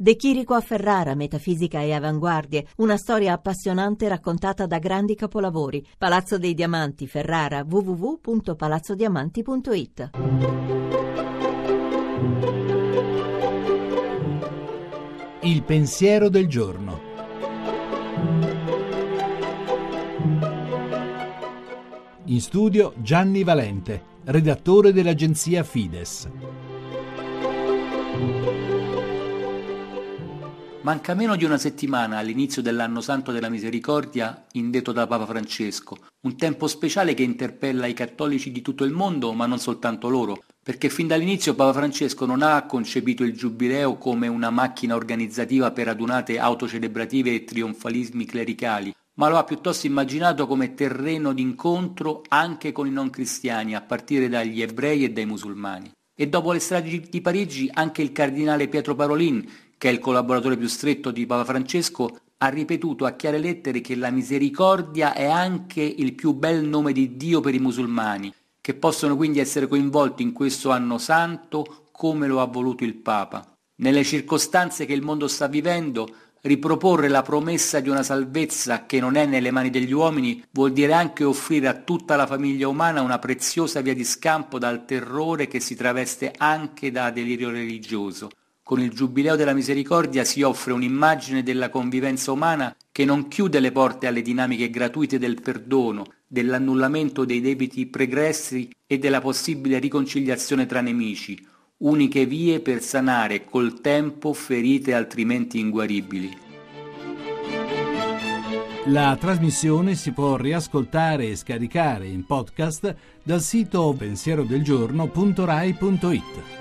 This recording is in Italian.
De Chirico a Ferrara, metafisica e avanguardie, una storia appassionante raccontata da grandi capolavori. Palazzo dei Diamanti, Ferrara, www.palazzodiamanti.it. Il pensiero del giorno. In studio Gianni Valente, redattore dell'agenzia Fides. Manca meno di una settimana all'inizio dell'anno santo della misericordia indetto da Papa Francesco, un tempo speciale che interpella i cattolici di tutto il mondo, ma non soltanto loro, perché fin dall'inizio Papa Francesco non ha concepito il giubileo come una macchina organizzativa per adunate autocelebrative e trionfalismi clericali, ma lo ha piuttosto immaginato come terreno d'incontro anche con i non cristiani, a partire dagli ebrei e dai musulmani. E dopo le stragi di Parigi anche il cardinale Pietro Parolin, che è il collaboratore più stretto di Papa Francesco, ha ripetuto a chiare lettere che la misericordia è anche il più bel nome di Dio per i musulmani, che possono quindi essere coinvolti in questo anno santo come lo ha voluto il Papa. Nelle circostanze che il mondo sta vivendo, riproporre la promessa di una salvezza che non è nelle mani degli uomini vuol dire anche offrire a tutta la famiglia umana una preziosa via di scampo dal terrore che si traveste anche da delirio religioso. Con il Giubileo della Misericordia si offre un'immagine della convivenza umana che non chiude le porte alle dinamiche gratuite del perdono, dell'annullamento dei debiti pregressi e della possibile riconciliazione tra nemici, uniche vie per sanare col tempo ferite altrimenti inguaribili. La trasmissione si può riascoltare e scaricare in podcast dal sito pensierodelgiorno.rai.it.